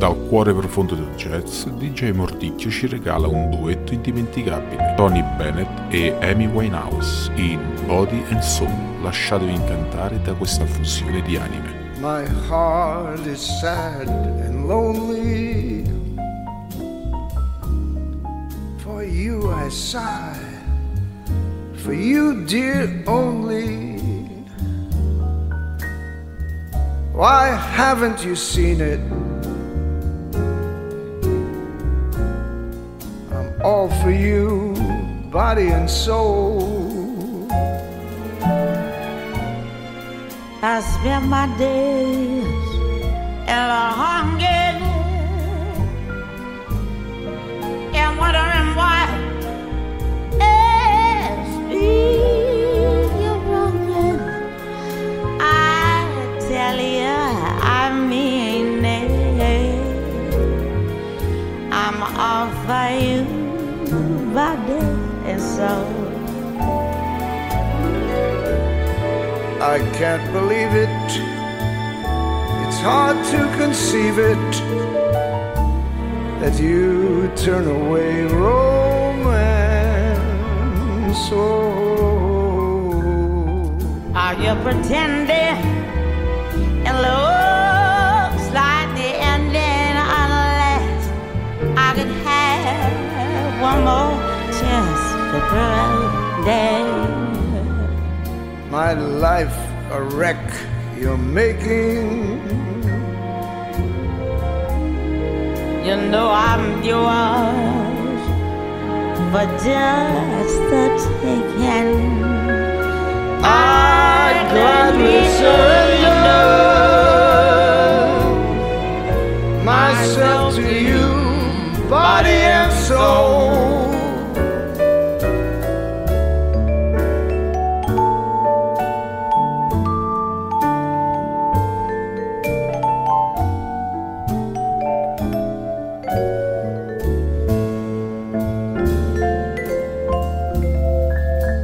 Dal cuore profondo del jazz, DJ Mordicchio ci regala un duetto indimenticabile, Tony Bennett e Amy Winehouse in Body and Soul. Lasciatevi incantare da questa fusione di anime. My heart is sad and lonely. For you I sigh, for you, dear, only. Why haven't you seen it? All for you, body and soul. I spend my days in a hunger and wondering why it's you're wronging. I tell you, I mean it. I'm all for you, body and soul. I can't believe it. It's hard to conceive it that you turn away romance. Oh, Are you pretending? It looks like the ending unless I could have one more chance to pretend. my life a wreck you're making. You know I'm yours but just the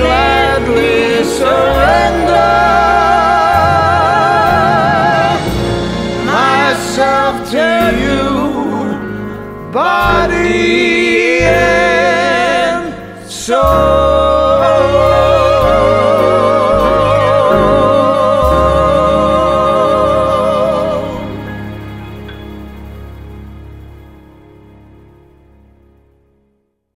gladly surrender